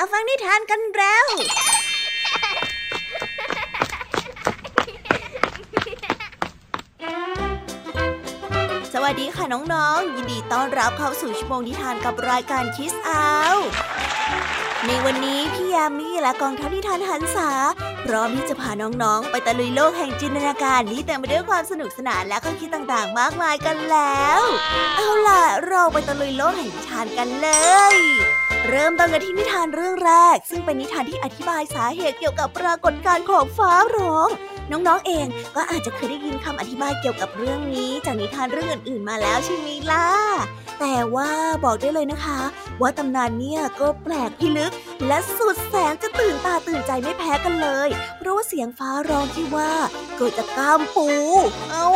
มาฟังนิทานกันแล้ว สวัสดีค่ะน้องๆ ยินดีต้อนรับเข้าสู่ชั่วโมงนิทานกับรายการคิสอาในวันนี้พี่ยามีและกองทัพนิทานหันษาพร้อมที่จะพาน้องๆ ไปตะลุยโลกแห่งจินตนาการที่เต็มไปด้วยความสนุกสนานและข้อคิดต่างๆ มากมายกันแล้ว เอาล่ะ เราไปตะลุยโลกแห่งนิทานกันเลย เริ่มต้นกันที่นิทานเรื่องแรก ซึ่งเป็นนิทานที่อธิบายสาเหตุเกี่ยวกับปรากฏการณ์ของฟ้าร้อง น้องๆเองก็อาจจะเคยได้ยินคำอธิบายเกี่ยวกับเรื่องนี้จากนิทานเรื่องอื่นๆมาแล้วใช่ไหมล่ะ แต่ว่าบอกได้เลยนะคะ ว่าตำนานเนี่ยก็แปลกพิลึก และสุดแสนจะตื่นตาตื่นใจไม่แพ้กันเลย เพราะว่าเสียงฟ้าร้องที่ว่าเกิดจากกามปู เอ้า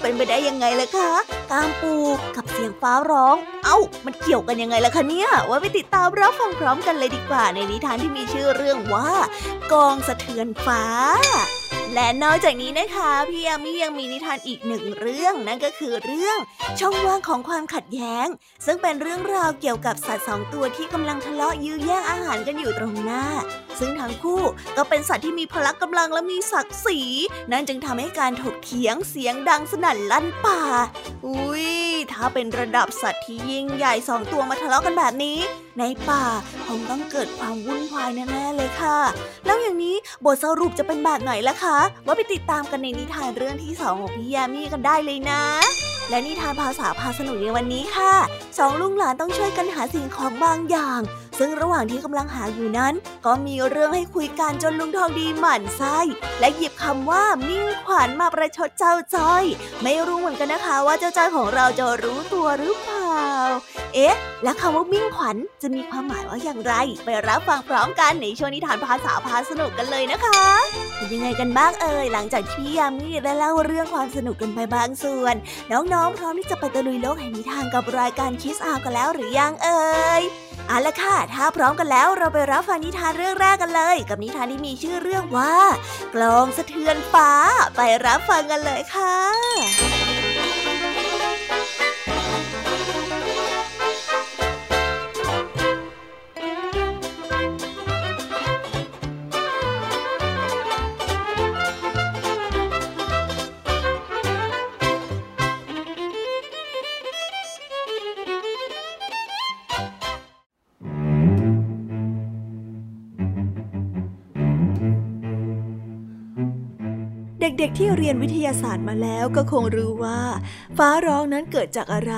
เป็นไปได้ยังไงล่ะคะกามปูกับเสียงฟ้าร้อง เอ้า มันเกี่ยวกันยังไงล่ะคะเนี่ยว่าไปติดตามรับฟังพร้อมกันเลยดีกว่าในนิทานที่มีชื่อเรื่องว่ากองสะเทือนฟ้า และนอกจากนี้นะคะพี่ยามียังมีนิทานอีกหนึ่งเรื่องนั่นก็คือเรื่องช่องว่างของความขัดแย้ง ซึ่งเป็นเรื่องราวเกี่ยวกับสัตว์สองตัวที่กำลังทะเลาะยื้อแย่งอาหารกันอยู่ตรงหน้า ซึ่งทั้งคู่ก็เป็นสัตว์ที่มีพละกำลังและมีศักดิ์ศรีนั่นจึงทำให้การถกเถียงเสียงดังสนั่นลั่นป่า อุ้ยถ้าเป็นระดับสัตว์ที่ยิ่งใหญ่สองตัวมาทะเลาะกันแบบนี้ ในป่าคงต้องเกิดความวุ่นวายแน่ๆเลยค่ะ แล้วอย่างนี้บทสรุปจะเป็นแบบไหนล่ะคะว่าไปติดตามกันในนิทานเรื่องที่สองของพี่ยามีกันได้เลยนะ และนิทานภาษาพาสนุกในวันนี้ค่ะสองลุงหลานต้องช่วยกันหาสิ่งของบางอย่าง ซึ่งระหว่างที่กำลังหาอยู่นั้น ก็มีเรื่องให้คุยกันจนลุงทองดีหมั่นไส้และหยิบคำว่ามิ่งขวัญมาประชดเจ้าจ้อย ไม่รู้เหมือนกันนะคะว่าเจ้าจ้อยของเราจะรู้ตัวหรือเปล่า เอ๊ะ และคำว่ามิ่งขวัญจะมีความหมายว่าอย่างไร ไปรับฟังพร้อมกันในช่วงนิทานภาษาพาสนุกกันเลยนะคะเป็นยังไงกันบ้างเอ่ยหลังจากที่ยามีได้เล่าเรื่องความสนุกกันไปบางส่วน น้องๆ พร้อมที่จะไปตะลุยโลกแห่งนิทานกับรายการคิสอากันแล้วหรือยังเอ่ยเอาละค่ะ ถ้าพร้อมกันแล้วเราไปรับฟังนิทานเรื่องแรกกันเลย กับนิทานที่มีชื่อเรื่องว่ากลองสะเทือนฟ้า ไปรับฟังกันเลยค่ะ ด็กๆที่เรียนวิทยาศาสตร์มาแล้วก็คงรู้ว่า ฟ้าร้องนั้นเกิดจากอะไร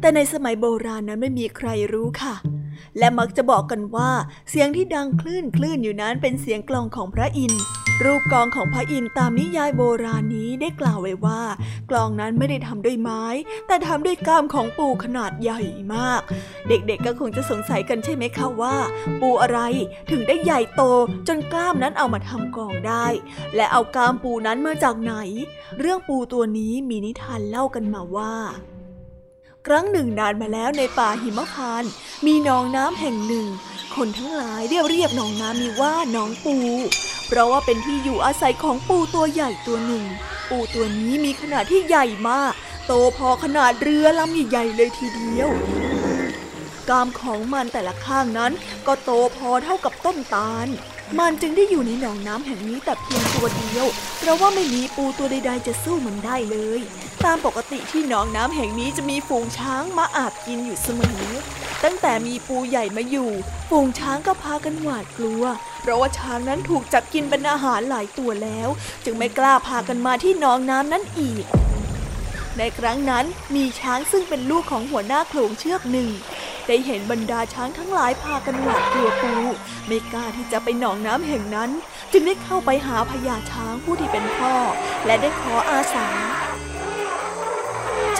แต่ในสมัยโบราณนั้นไม่มีใครรู้ค่ะ และมักจะบอกกันว่า เสียงที่ดังคลื่นคลื่นอยู่นั้นเป็นเสียงกลองของพระอินทร์ รูปกลองของพระอินทร์ตามนิยายโบราณนี้ได้กล่าวไว้ว่า กลองนั้นไม่ได้ทำด้วยไม้ แต่ทำด้วยก้ามของปูขนาดใหญ่มาก เด็กๆก็คงจะสงสัยกันใช่ไหมคะว่า ปูอะไรถึงได้ใหญ่โตจนกล้ามนั้นเอามาทำกลองได้ และเอาก้ามปูนั้นมาจากไหน เรื่องปูตัวนี้มีนิทานเล่ากันมาว่าครั้งหนึ่งนานมาแล้วในป่าหิมพานต์มีหนองน้ำแห่งหนึ่ง คนทั้งหลายเรียกเรียกหนองน้ำนี้ว่าหนองปู เพราะว่าเป็นที่อยู่อาศัยของปูตัวใหญ่ตัวหนึ่ง ปูตัวนี้มีขนาดที่ใหญ่มาก โตพอขนาดเรือลำใหญ่ๆเลยทีเดียวกามของมันแต่ละข้างนั้นก็โตพอเท่ากับต้นตาล มันจึงได้อยู่ในหนองน้ำแห่งนี้แต่เพียงตัวเดียว เพราะว่าไม่มีปูตัวใด ๆ จะสู้มันได้เลย ตามปกติที่หนองน้ำแห่งนี้จะมีฝูงช้างมาอาบกินอยู่เสมอ ตั้งแต่มีปูใหญ่มาอยู่ฝูงช้างก็พากันหวาดกลัว เพราะว่าช้างนั้นถูกจับกินเป็นอาหารหลายตัวแล้ว จึงไม่กล้าพากันมาที่หนองน้ำนั้นอีก ในครั้งนั้นมีช้างซึ่งเป็นลูกของหัวหน้าโขลงเชือกหนึ่ง ได้เห็นบรรดาช้างทั้งหลายพากันหวาดกลัวปู ไม่กล้าที่จะไปหนองน้ำแห่งนั้น จึงได้เข้าไปหาพญาช้างผู้ที่เป็นพ่อ และได้ขออาสา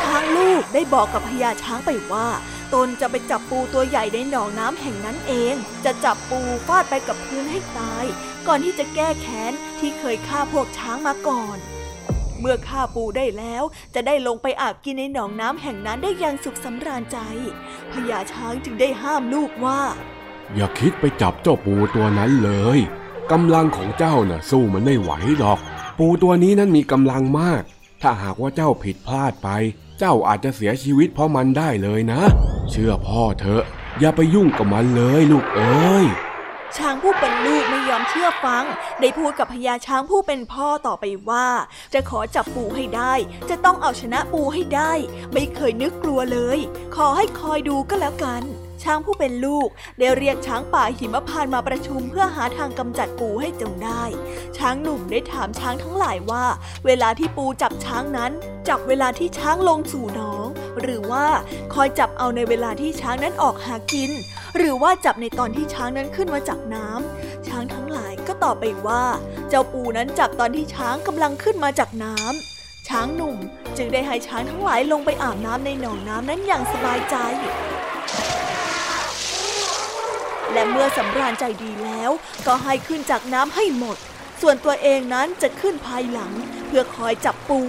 ช้างลูกได้บอกกับพญาช้างไปว่า ตนจะไปจับปูตัวใหญ่ในหนองน้ำแห่งนั้นเอง จะจับปูฟาดไปกับพื้นให้ตาย ก่อนที่จะแก้แค้นที่เคยฆ่าพวกช้างมาก่อน เมื่อฆ่าปูได้แล้ว จะได้ลงไปอาบกินในหนองน้ำแห่งนั้นได้อย่างสุขสำราญใจพญาช้างจึงได้ห้ามลูกว่า อย่าคิดไปจับเจ้าปูตัวนั้นเลยกำลังของเจ้าน่ะสู้มันไม่ไหวหรอก ปูตัวนี้นั้นมีกำลังมาก ถ้าหากว่าเจ้าผิดพลาดไป เจ้าอาจจะเสียชีวิตเพราะมันได้เลยนะ เชื่อพ่อเถอะ อย่าไปยุ่งกับมันเลยลูกเอ้ยช้างผู้เป็นลูกไม่ยอมเชื่อฟัง ได้พูดกับพญาช้างผู้เป็นพ่อต่อไปว่า จะขอจับปูให้ได้ จะต้องเอาชนะปูให้ได้ ไม่เคยนึกกลัวเลย ขอให้คอยดูก็แล้วกัน ช้างผู้เป็นลูกได้เรียกช้างป่าหิมพานมาประชุมเพื่อหาทางกำจัดปูให้จงได้ ช้างหนุ่มได้ถามช้างทั้งหลายว่า เวลาที่ปูจับช้างนั้นจับเวลาที่ช้างลงสู่หนอง หรือว่าคอยจับเอาในเวลาที่ช้างนั้นออกหากิน หรือว่าจับในตอนที่ช้างนั้นขึ้นมาจากน้ำช้างทั้งหลายก็ตอบไปว่า เจ้าปูนั้นจับตอนที่ช้างกำลังขึ้นมาจากน้ำช้างหนุ่มจึงได้ให้ช้างทั้งหลายลงไปอาบน้ำในหนองน้ำนั้นอย่างสบายใจ และเมื่อสำราญใจดีแล้ว ก็ให้ขึ้นจากน้ำให้หมด ส่วนตัวเองนั้นจะขึ้นภายหลัง เพื่อคอยจับปู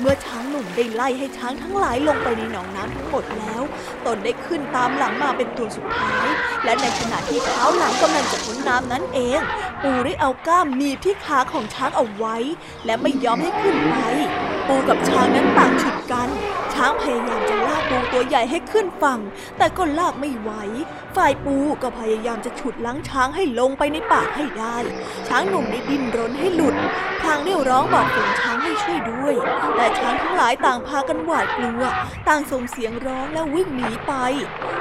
เมื่อช้างหนุ่มได้ไล่ให้ช้างทั้งหลายลงไปในหนองน้ำทั้งหมดแล้ว ตนได้ขึ้นตามหลังมาเป็นตัวสุดท้าย และในขณะที่เท้าหลังกำลังจะพ้นน้ำนั้นเอง ปูได้เอาก้ามหนีบที่ขาของช้างเอาไว้ และไม่ยอมให้ขึ้นไป ปูกับช้างนั้นต่างฉุด กัน ช้างพยายามจะลากปูตัวใหญ่ให้ขึ้นฝั่ง แต่ก็ลากไม่ไหว ฝ่ายปูก็พยายามจะฉุดลังช้างให้ลงไปในป่าให้ได้ ช้างหนุ่มได้ดิ้นรนให้หลุดพลางได้ร้องบอกฝูงช้างให้ช่วยด้วย แต่ช้างทั้งหลายต่างพากันหวาดกลัว ต่างส่งเสียงร้องและวิ่งหนีไป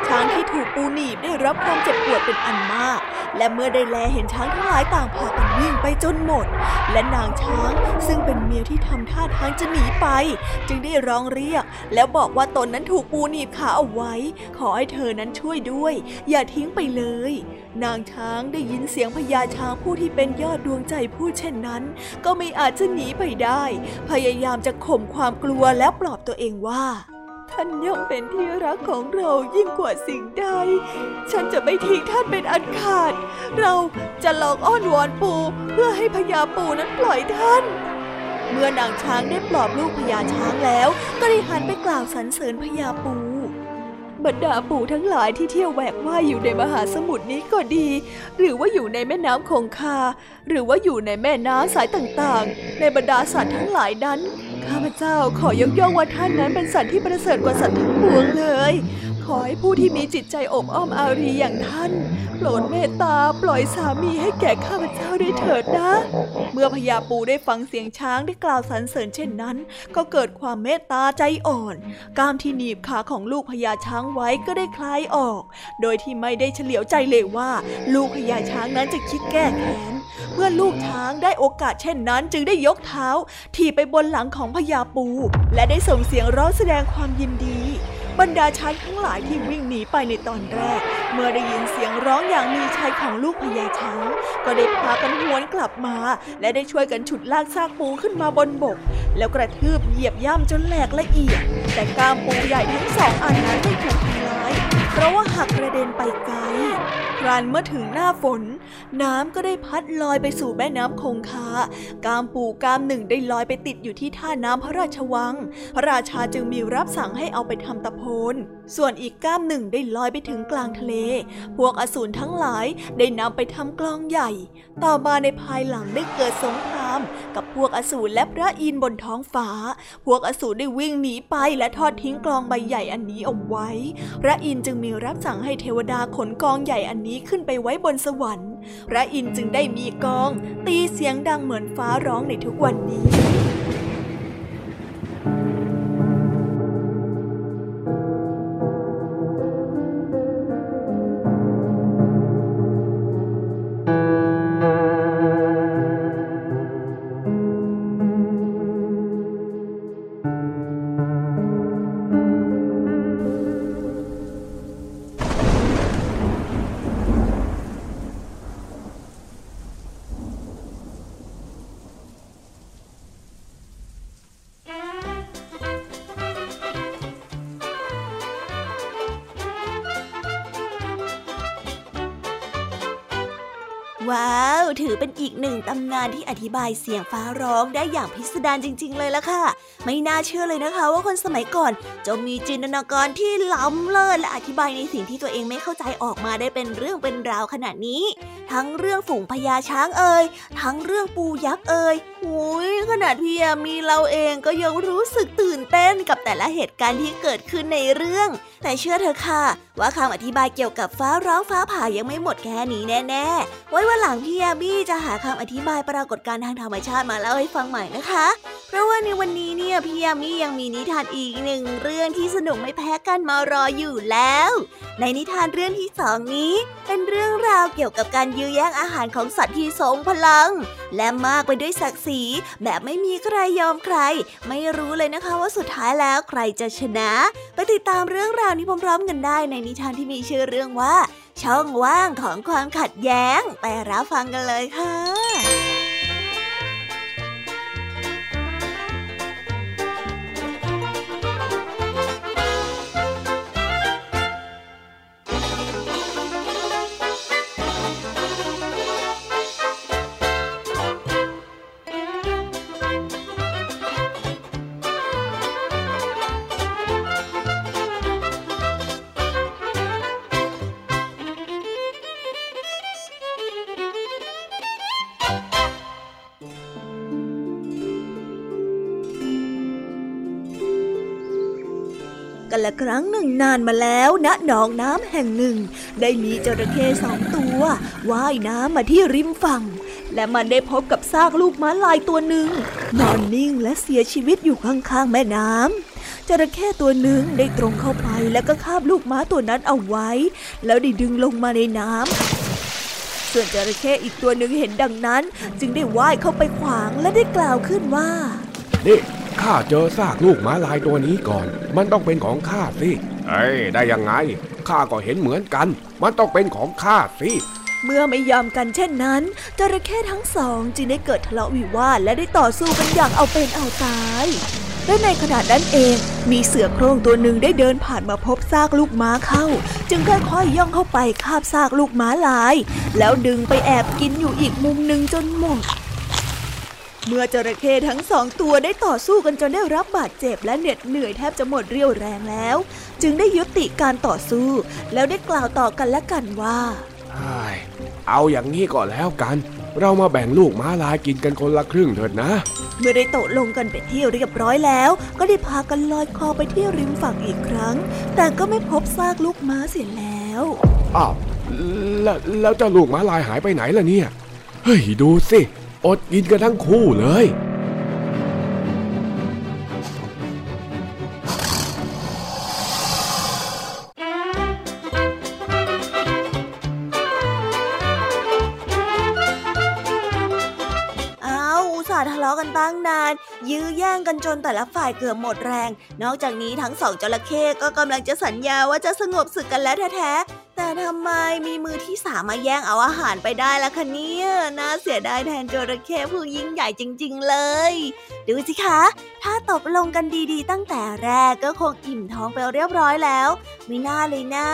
ช้างที่ถูกปูหนีบได้รับความเจ็บปวดเป็นอันมาก และเมื่อได้แลเห็นช้างทั้งหลายต่างพากันวิ่งไปจนหมด และนางช้างซึ่งเป็นเมียที่ทำท่าทางจะหนีไป จึงได้ร้องเรียก แล้วบอกว่าตนนั้นถูกปูหนีบขาเอาไว้ ขอให้เธอนั้นช่วยด้วย อย่าทิ้งไปเลย นางช้างได้ยินเสียงพญาช้างผู้ที่เป็นยอดดวงใจพูดเช่นนั้น ก็ไม่อาจจะหนีไปได้ พยายามจะข่มความกลัวแล้วปลอบตัวเองว่าท่านย่อมเป็นที่รักของเรายิ่งกว่าสิ่งใด ฉันจะไม่ทิ้งท่านเป็นอันขาด เราจะลองอ้อนวอนปูเพื่อให้พญาปูนั้นปล่อยท่าน เมื่อนางช้างได้ปลอบลูกพญาช้างแล้ว ก็ได้หันไปกล่าวสรรเสริญพญาปูบรรดาปู่ทั้งหลายที่เที่ยวแหวกว่ายอยู่ในมหาสมุทรนี้ก็ดี หรือว่าอยู่ในแม่น้ำคงคา หรือว่าอยู่ในแม่น้ำสายต่างๆ ในบรรดาสัตว์ทั้งหลายนั้น ข้าพเจ้าขอยกย่องว่าท่านนั้นเป็นสัตว์ที่ประเสริฐกว่าสัตว์ทั้งปวงเลย อให้ผู้ที่มีจิตใจอบอ้อมอารีอย่างท่าน โปรดเมตตาปล่อยสามีให้แก่ข้าพเจ้าได้เถิดนะ เมื่อพญาปูได้ฟังเสียงช้างได้กล่าวสรรเสริญเช่นนั้น ก็เกิดความเมตตาใจอ่อนกามที่หนีบขาของลูกพญาช้างไว้ก็ได้คลายออก โดยที่ไม่ได้เฉลียวใจเลยว่า ลูกพญาช้างนั้นจะคิดแก้แค้นเมื่อลูกช้างได้โอกาสเช่นนั้น จึงได้ยกเท้า ถีบไปบนหลังของพญาปู และได้ส่งเสียงร้องแสดงความยินดี บรรดาช้างทั้งหลายที่วิ่งหนีไปในตอนแรก เมื่อได้ยินเสียงร้องอย่างมีชัยของลูกพญาช้าง ก็ได้พากันหวนกลับมา และได้ช่วยกันฉุดลากซากปูขึ้นมาบนบก แล้วกระทืบเหยียบย่ำจนแหลกละเอียด แต่กามปูใหญ่ทั้งสองอันนั้นไม่ถูกทำลาย เพราะว่าหักกระเด็นไปไกลครันเมื่อถึงหน้าฝน น้ำก็ได้พัดลอยไปสู่แม่น้ำคงคากามปูกามหนึ่งได้ลอยไปติดอยู่ที่ท่าน้ำพระราชวัง พระราชาจึงมีรับสั่งให้เอาไปทำตะโพน ส่วนอีกก้ามหนึ่งได้ลอยไปถึงกลางทะเล พวกอสูรทั้งหลายได้นำไปทำกลองใหญ่ ต่อมาในภายหลังได้เกิดสงครามกับพวกอสูรและพระอินทร์บนท้องฟ้า พวกอสูรได้วิ่งหนีไปและทอดทิ้งกลองใบใหญ่อันนี้เอาไว้ พระอินทร์จึงมีรับสั่งให้เทวดาขนกองใหญ่อันนี้ขึ้นไปไว้บนสวรรค์ พระอินทร์จึงได้มีกอง ตีเสียงดังเหมือนฟ้าร้องในทุกวันนี้านที่อธิบายเสียงฟ้าร้องได้อย่างพิสดารจริง ๆ เลยล่ะค่ะ ไม่น่าเชื่อเลยนะคะ ว่าคนสมัยก่อนจะมีจินตนาการที่ล้ำเลิศและอธิบายในสิ่งที่ตัวเองไม่เข้าใจออกมาได้เป็นเรื่องเป็นราวขนาดนี้ ทั้งเรื่องฝูงพญาช้างเอ่ยทั้งเรื่องปูยักษ์เอ่ยหุยขนาดพี่ยามีเราเองก็ยังรู้สึกตื่นเต้นกับแต่ละเหตุการณ์ที่เกิดขึ้นในเรื่อง แต่เชื่อเถอะค่ะ ว่าคำอธิบายเกี่ยวกับฟ้าร้องฟ้าผ่ายังไม่หมดแค่นี้แน่ๆ ไว้วันหลังพี่ยามีจะหาคำอธิบายปรากฏการณ์ทางธรรมชาติมาเล่าให้ฟังใหม่นะคะ เพราะว่าในวันนี้เนี่ยพี่ยามียังมีนิทานอีกหนึ่งเรื่องรื่องที่สนุกไม่แพ้กันมารออยู่แล้ว ในนิทานเรื่องที่สองนี้ เป็นเรื่องราวเกี่ยวกับการยื้อแย่งอาหารของสัตว์ที่ทรงพลัง และมากไปด้วยศักดิ์ศรีแบบไม่มีใครยอมใคร ไม่รู้เลยนะคะว่าสุดท้ายแล้วใครจะชนะ ไปติดตามเรื่องราวนี้พร้อมๆกันได้ในนิทานที่มีชื่อเรื่องว่า ช่องว่างของความขัดแย้ง ไปรับฟังกันเลยค่ะ ละครั้งหนึ่งนานมาแล้วณหนองน้ำแห่งหนึ่ง ได้มีจระเข้สองตัวว่ายน้ำมาที่ริมฝั่ง และมันได้พบกับซากลูกม้าลายตัวหนึ่ง นอนนิ่งและเสียชีวิตอยู่ข้างๆแม่น้ำจระเข้ตัวหนึ่งได้ตรงเข้าไปแล้วก็คาบลูกม้าตัวนั้นเอาไว้ แล้วได้ดึงลงมาในน้ำส่วนจระเข้อีกตัวหนึ่งเห็นดังนั้น จึงได้ว่ายเข้าไปขวางและได้กล่าวขึ้นว่า นี่ ข้าเจอซากลูกม้าลายตัวนี้ก่อน มันต้องเป็นของข้าสิ เอ้ย ได้ยังไง ข้าก็เห็นเหมือนกัน มันต้องเป็นของข้าสิ เมื่อไม่ยอมกันเช่นนั้น จระเข้ทั้งสองจึงได้เกิดทะเลาะวิวาทและได้ต่อสู้กันอย่างเอาเป็นเอาตายและในขณะนั้นเอง มีเสือโคร่งตัวหนึ่งได้เดินผ่านมาพบซากลูกม้าเข้า จึงค่อยๆย่องเข้าไปคาบซากลูกม้าลาย แล้วดึงไปแอบกินอยู่อีกมุมหนึ่งจนหมด เมื่อจระเข้ทั้งสองตัวได้ต่อสู้กันจนได้รับบาดเจ็บและเหน็ดเหนื่อยแทบจะหมดเรี่ยวแรงแล้ว จึงได้ยุติการต่อสู้ แล้วได้กล่าวต่อกันและกันว่าเอาอย่างนี้ก็แล้วกัน เรามาแบ่งลูกม้าลายกินกันคนละครึ่งเถิดนะ เมื่อได้โตลงกันเป็นที่เรียบร้อยแล้ว ก็ได้พากันลอยคอไปที่ริมฝั่งอีกครั้ง แต่ก็ไม่พบซากลูกม้าเสียแล้วอ้าวแล้วแล้วเจ้าลูกม้าลายหายไปไหนล่ะเนี่ยเฮ้ยดูสิ อดกินกันทั้งคู่เลยทะเลาะกันตั้งนาน ยื้อแย่งกันจนแต่ละฝ่ายเกือบหมดแรง นอกจากนี้ทั้งสองจระเข้ก็กำลังจะสัญญาว่าจะสงบศึกกันแล้วแท้ แต่ทำไมมีมือที่สามมาแย่งเอาอาหารไปได้ล่ะคะเนี่ยน่าเสียดายแทนจระเข้ผู้ยิ่งใหญ่จริง ๆ เลย ดูสิคะ ถ้าตกลงกันดีๆ ตั้งแต่แรกก็คงอิ่มท้องไปเรียบร้อยแล้วไม่น่าเลยนะ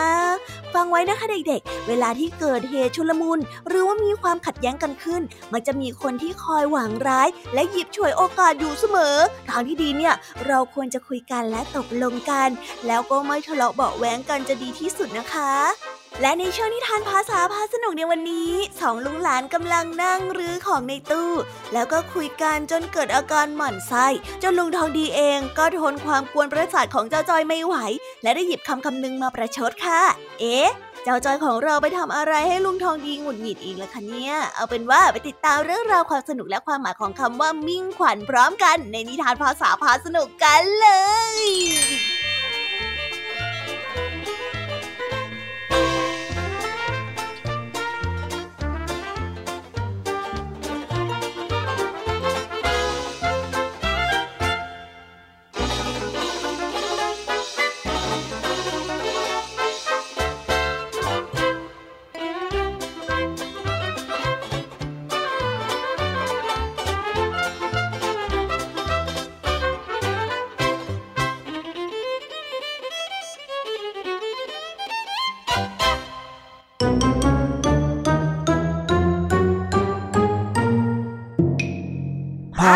ฟังไว้นะคะเด็กๆ เวลาที่เกิดเหตุชุลมุนหรือว่ามีความขัดแย้งกันขึ้น มันจะมีคนที่คอยหวังร้าย และหยิบฉวยโอกาสอยู่เสมอ ทางที่ดีเนี่ยเราควรจะคุยกันและตกลงกัน แล้วก็ไม่ทะเลาะเบาแหวงกันจะดีที่สุดนะคะ และในช่วงนิทานภาษาพาสนุกในวันนี้สองลุงหลานกำลังนั่งรื้อของในตู้ แล้วก็คุยกันจนเกิดอาการหมั่นไส้จนลุงทองดีเองก็ทนความกวนประสาทของเจ้าจอยไม่ไหว และได้หยิบคำคำนึงมาประชดค่ะ เอ๊ะเจ้าจอยของเราไปทำอะไรให้ลุงทองดีหงุดหงิดอีกล่ะคะเนี่ย เอาเป็นว่าไปติดตามเรื่องราวความสนุกและความหมายของคำว่ามิ่งขวัญพร้อมกัน ในนิทานภาษาพาสนุกกันเลย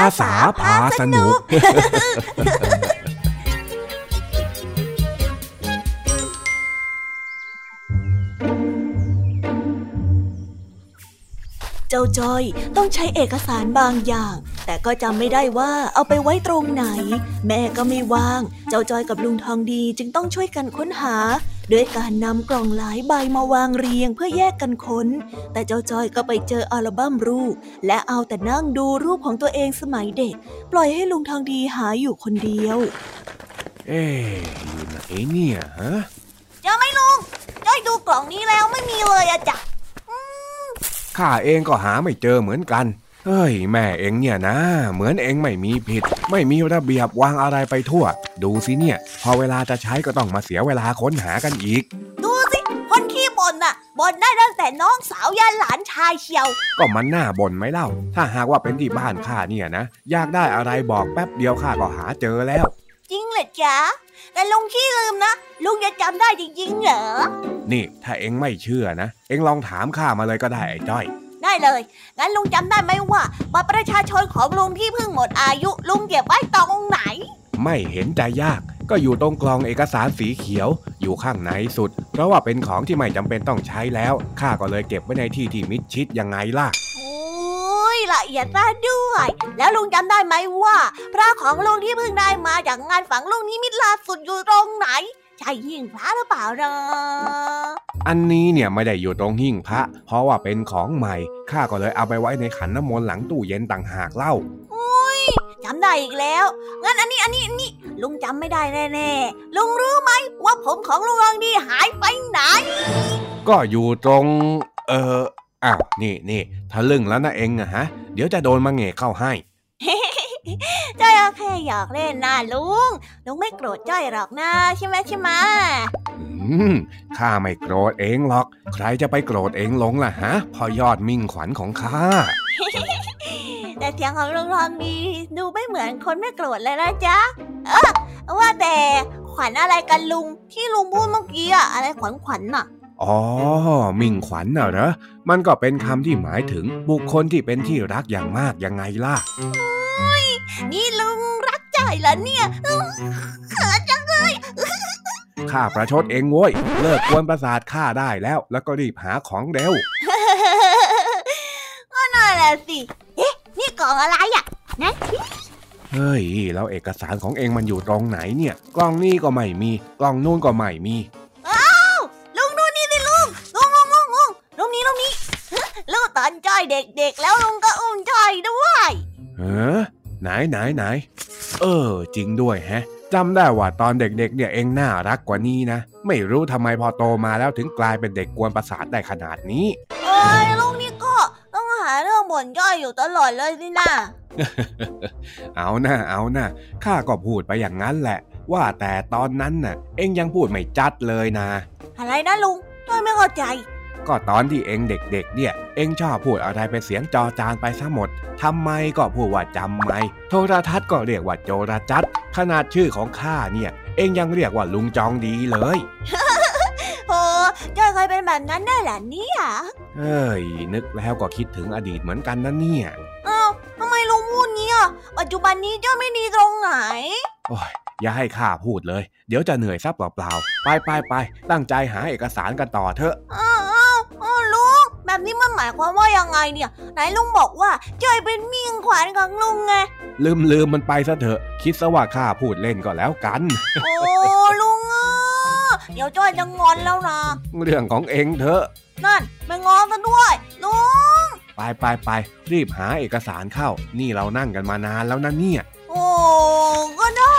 าษาพาสนุกเจ้าจอยต้องใช้เอกสารบางอย่าง แต่ก็จำไม่ได้ว่าเอาไปไว้ตรงไหน แม่ก็ไม่ว่าง เจ้าจอยกับลุงทองดีจึงต้องช่วยกันค้นหา ด้วยการนำกล่องหลายใบมาวางเรียงเพื่อแยกกันค้น แต่เจ้าจ้อยก็ไปเจออัลบั้มรูป และเอาแต่นั่งดูรูปของตัวเองสมัยเด็ก ปล่อยให้ลุงทองดีหาอยู่คนเดียว เอ๊อยู่ไหนเนี่ยฮะเจอไหมลุงจ้อยดูกล่องนี้แล้วไม่มีเลยอะจ้ะข้าเองก็หาไม่เจอเหมือนกัน เฮ้ยแม่เองเนี่ยนะ เหมือนเองไม่มีผิด ไม่มีระเบียบวางอะไรไปทั่ว ดูสิเนี่ย พอเวลาจะใช้ก็ต้องมาเสียเวลาค้นหากันอีก ดูสิคนขี้บ่นน่ะบ่นได้ตั้งแต่น้องสาวยันหลานชายเชียว ก็มันน่าบ่นไหมเล่า ถ้าหากว่าเป็นที่บ้านข้าเนี่ยนะอยากได้อะไรบอกแป๊บเดียวข้าก็หาเจอแล้ว จริงเหรอจ๊ะแต่ลุงขี้ลืมนะลุงจะจำได้จริงๆเหรอนี่ถ้าเองไม่เชื่อนะ เองลองถามข้ามาเลยก็ได้ไอ้จ้อย ได้เลย งั้นลุงจำได้ไหมว่าบัตรประชาชนของลุงที่เพิ่งหมดอายุ ลุงเก็บไว้ตรงไหน ไม่เห็นใจยาก ก็อยู่ตรงกล่องเอกสารสีเขียว อยู่ข้างในสุด เพราะว่าเป็นของที่ไม่จำเป็นต้องใช้แล้ว ข้าก็เลยเก็บไว้ในที่ที่มิดชิดยังไงล่ะโอ้ยละเอียดมากด้วย แล้วลุงจำได้ไหมว่า พระของลุงที่เพิ่งได้มาจากงานฝังลุงนิมิตล่าสุดอยู่ตรงไหน ใช่หิ่งพระหรือเปล่าเนาะอันนี้เนี่ยไม่ได้อยู่ตรงหิ่งพระ เพราะว่าเป็นของใหม่ ข้าก็เลยเอาไปไว้ในขันน้ำมนต์หลังตู้เย็นต่างหากเล่าอุ้ยจำได้อีกแล้ว งั้นอันนี้อันนี้อันนี้ ลุงจำไม่ได้แน่ๆ ลุงรู้ไหมว่าผมของลุงรองดีหายไปไหน ก็อยู่ตรง เอออ้าว นี่นี่ทะลึ่งแล้วนะเองอะฮะ เดี๋ยวจะโดนมาเงะเข้าให้ จ้อยแค่อยากเล่นนะลุง ลุงไม่โกรธจ้อยหรอกนะใช่ไหมใช่ไหมอืมข้าไม่โกรธเองหรอก ใครจะไปโกรธเองลงล่ะฮะ พอยอดมิ่งขวัญของข้า แต่เสียงของลุงทองดีดูไม่เหมือนคนไม่โกรธเลยนะจ๊ะ เออว่าแต่ขวัญอะไรกันลุงที่ลุงพูดเมื่อกี้อะอะไรขวัญขวัญน่ะอ๋อ มิ่งขวัญน่ะเหรอ มันก็เป็นคำที่หมายถึงบุคคลที่เป็นที่รักอย่างมากยังไงล่ะ นี่ลุงรักใจเหรอเนี่ยเขินจังเลยข้าประชดเองโว้ย เลิกกวนประสาทข้าได้แล้ว แล้วก็รีบหาของเร็วก็น่าแหละสิเอ๊ะนี่กล่องอะไรอะนะเฮ้ยแล้วเอกสารของเองมันอยู่ตรงไหนเนี่ย กล่องนี้ก็ไม่มี กล่องนู่นก็ไม่มีตอนจ้อยเด็กๆแล้วลุงก็อุ้มจ้อยด้วยเออ ไหนไหนไหน เออ จริงด้วยแฮะจำได้ว่าตอนเด็กๆเนี่ยเองน่ารักกว่านี้นะ ไม่รู้ทำไมพอโตมาแล้วถึงกลายเป็นเด็กกวนประสาทได้ขนาดนี้ เอ้ยลุงนี่ก็ต้องหาเรื่องบ่นจ้อยอยู่ตลอดเลยสินะเอาหน้าเอาหน้าข้าก็พูดไปอย่างนั้นแหละ ว่าแต่ตอนนั้นน่ะ เอ็งยังพูดไม่จัดเลยนะ อะไรนะลุงจ้อยไม่เข้าใจ ก็ตอนที่เองเด็กๆ เนี่ย เองชอบพูดอะไรเป็นเสียงจอจานไปซะหมด ทำไมก็พูดว่าจำไม่ โทรทัศน์ก็เรียกว่าโจรจัด ขนาดชื่อของข้าเนี่ย เองยังเรียกว่าลุงจองดีเลยโอ้จะเคยเป็นแบบนั้นได้หรอเนี่ยเฮ้ย นึกแล้วก็คิดถึงอดีตเหมือนกันนะเนี่ยอ้าวทำไมลุงพูดงี้อะปัจจุบันนี้เจ้าไม่ดีตรงไหน โอ้ยอย่าให้ข้าพูดเลย เดี๋ยวจะเหนื่อยซับเปล่าๆ ไปไปไปตั้งใจหาเอกสารกันต่อเถอะ แบบนี้มันหมายความว่ายังไงเนี่ย ไหนลุงบอกว่าจอยเป็นมิ่งขวัญของลุงไง ลืมลืมมันไปซะเถอะ คิดซะว่าข้าพูดเล่นก็แล้วกัน โอ้ลุงอะเดี๋ยวจ้อยจะงอนแล้วนะ เรื่องของเองเถอะ นั่นไม่งอนซะด้วยลุง ไปไปไปรีบหาเอกสารเข้า นี่เรานั่งกันมานานแล้วนะเนี่ย โอ้ก็ได้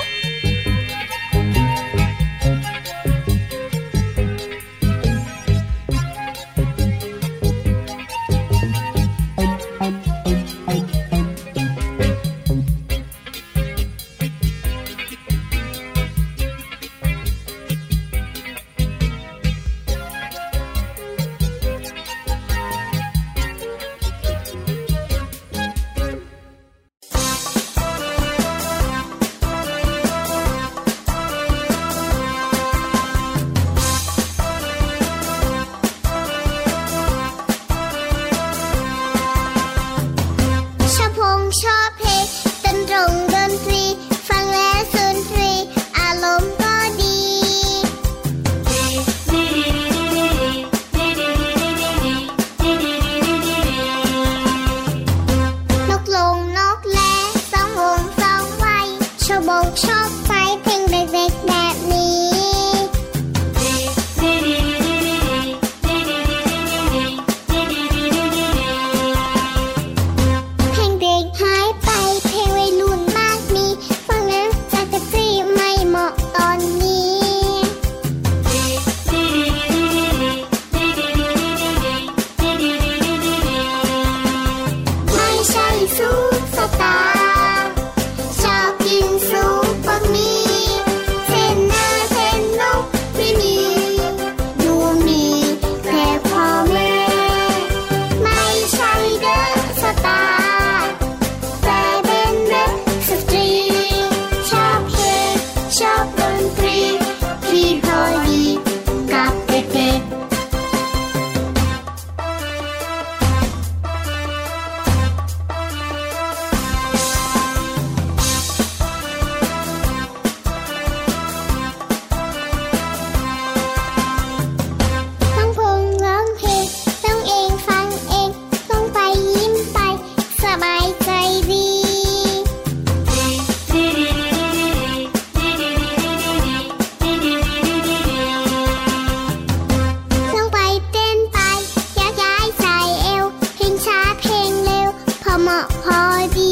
าะพอดี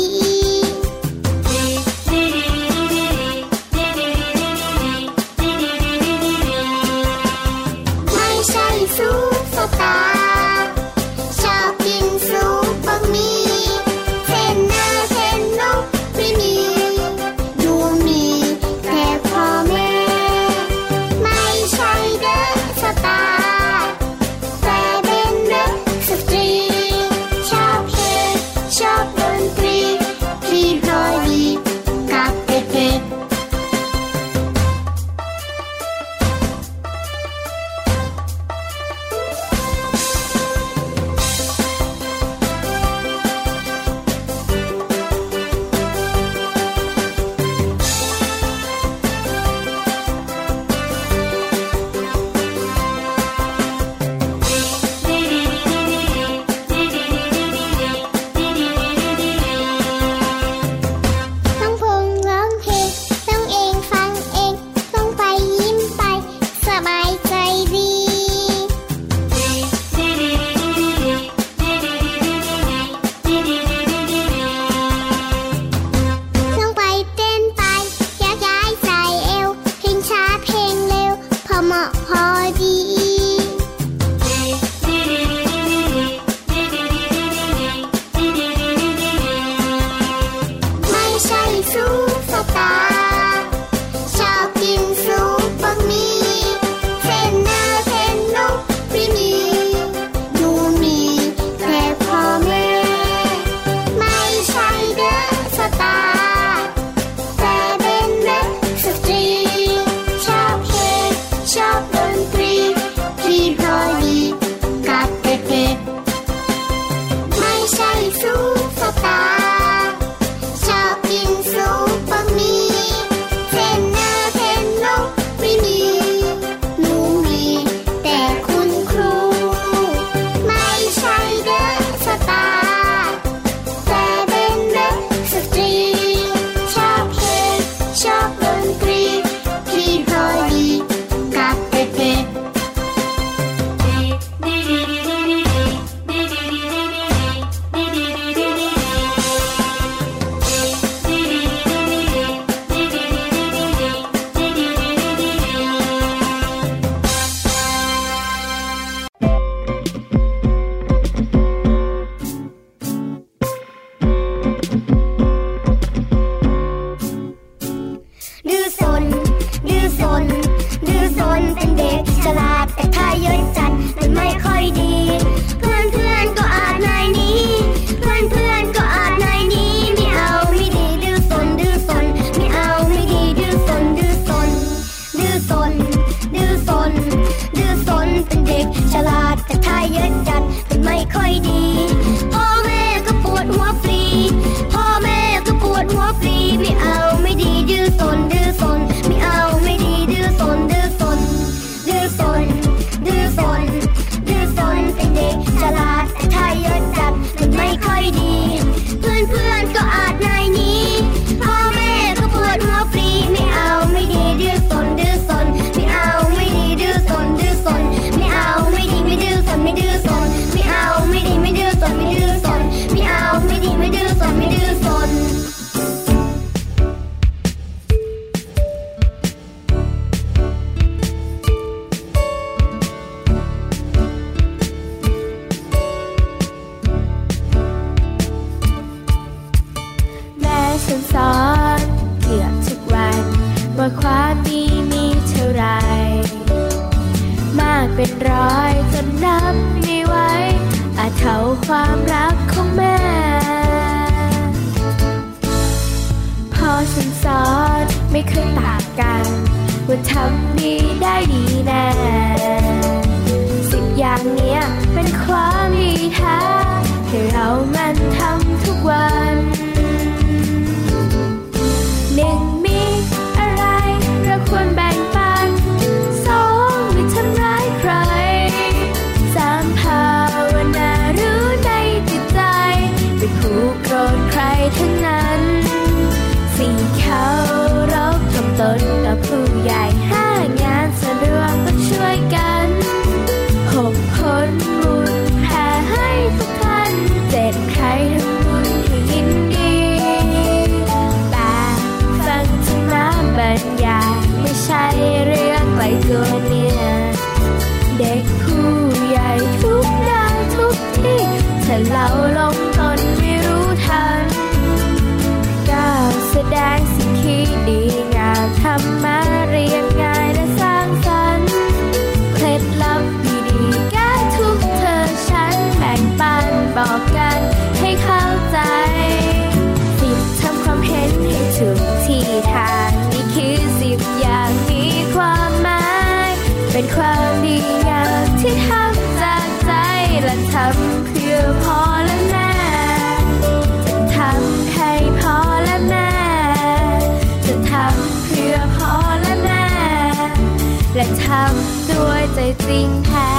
ด้วยใจจริงแท้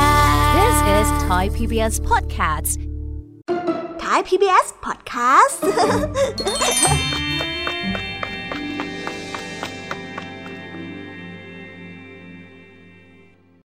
This is Thai PBS Podcast Thai PBS Podcast